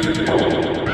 Gracias.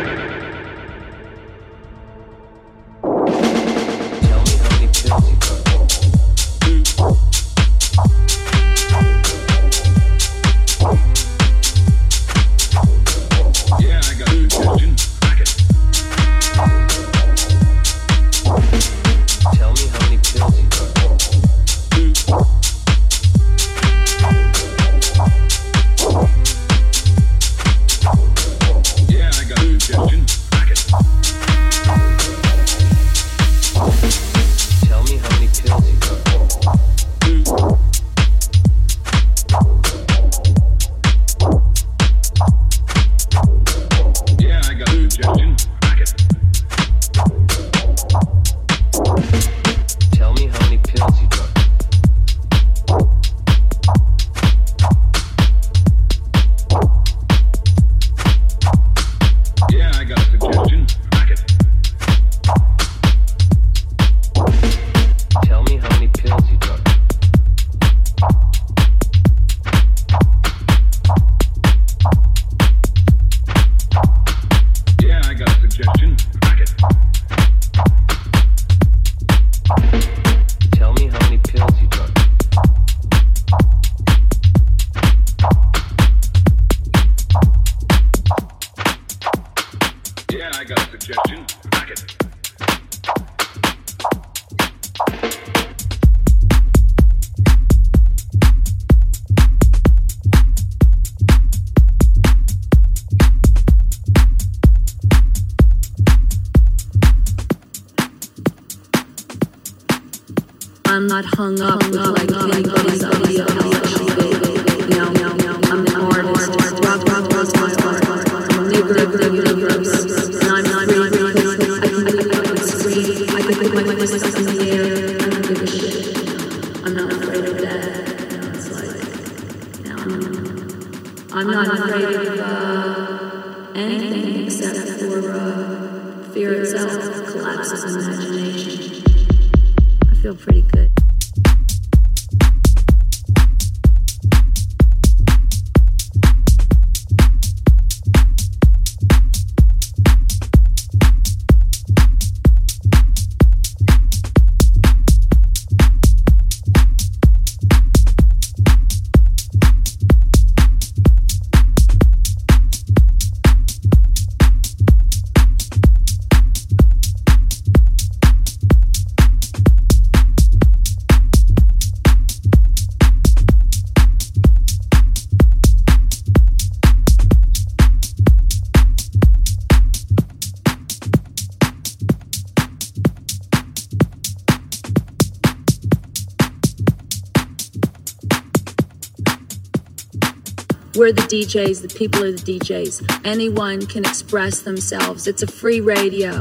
I'm not afraid of death. Uh, no, it's like, no, no, I'm not afraid of anything except for uh, fear itself collapses imagination. I feel pretty good. DJs, the people are the DJs. Anyone can express themselves. It's a free radio.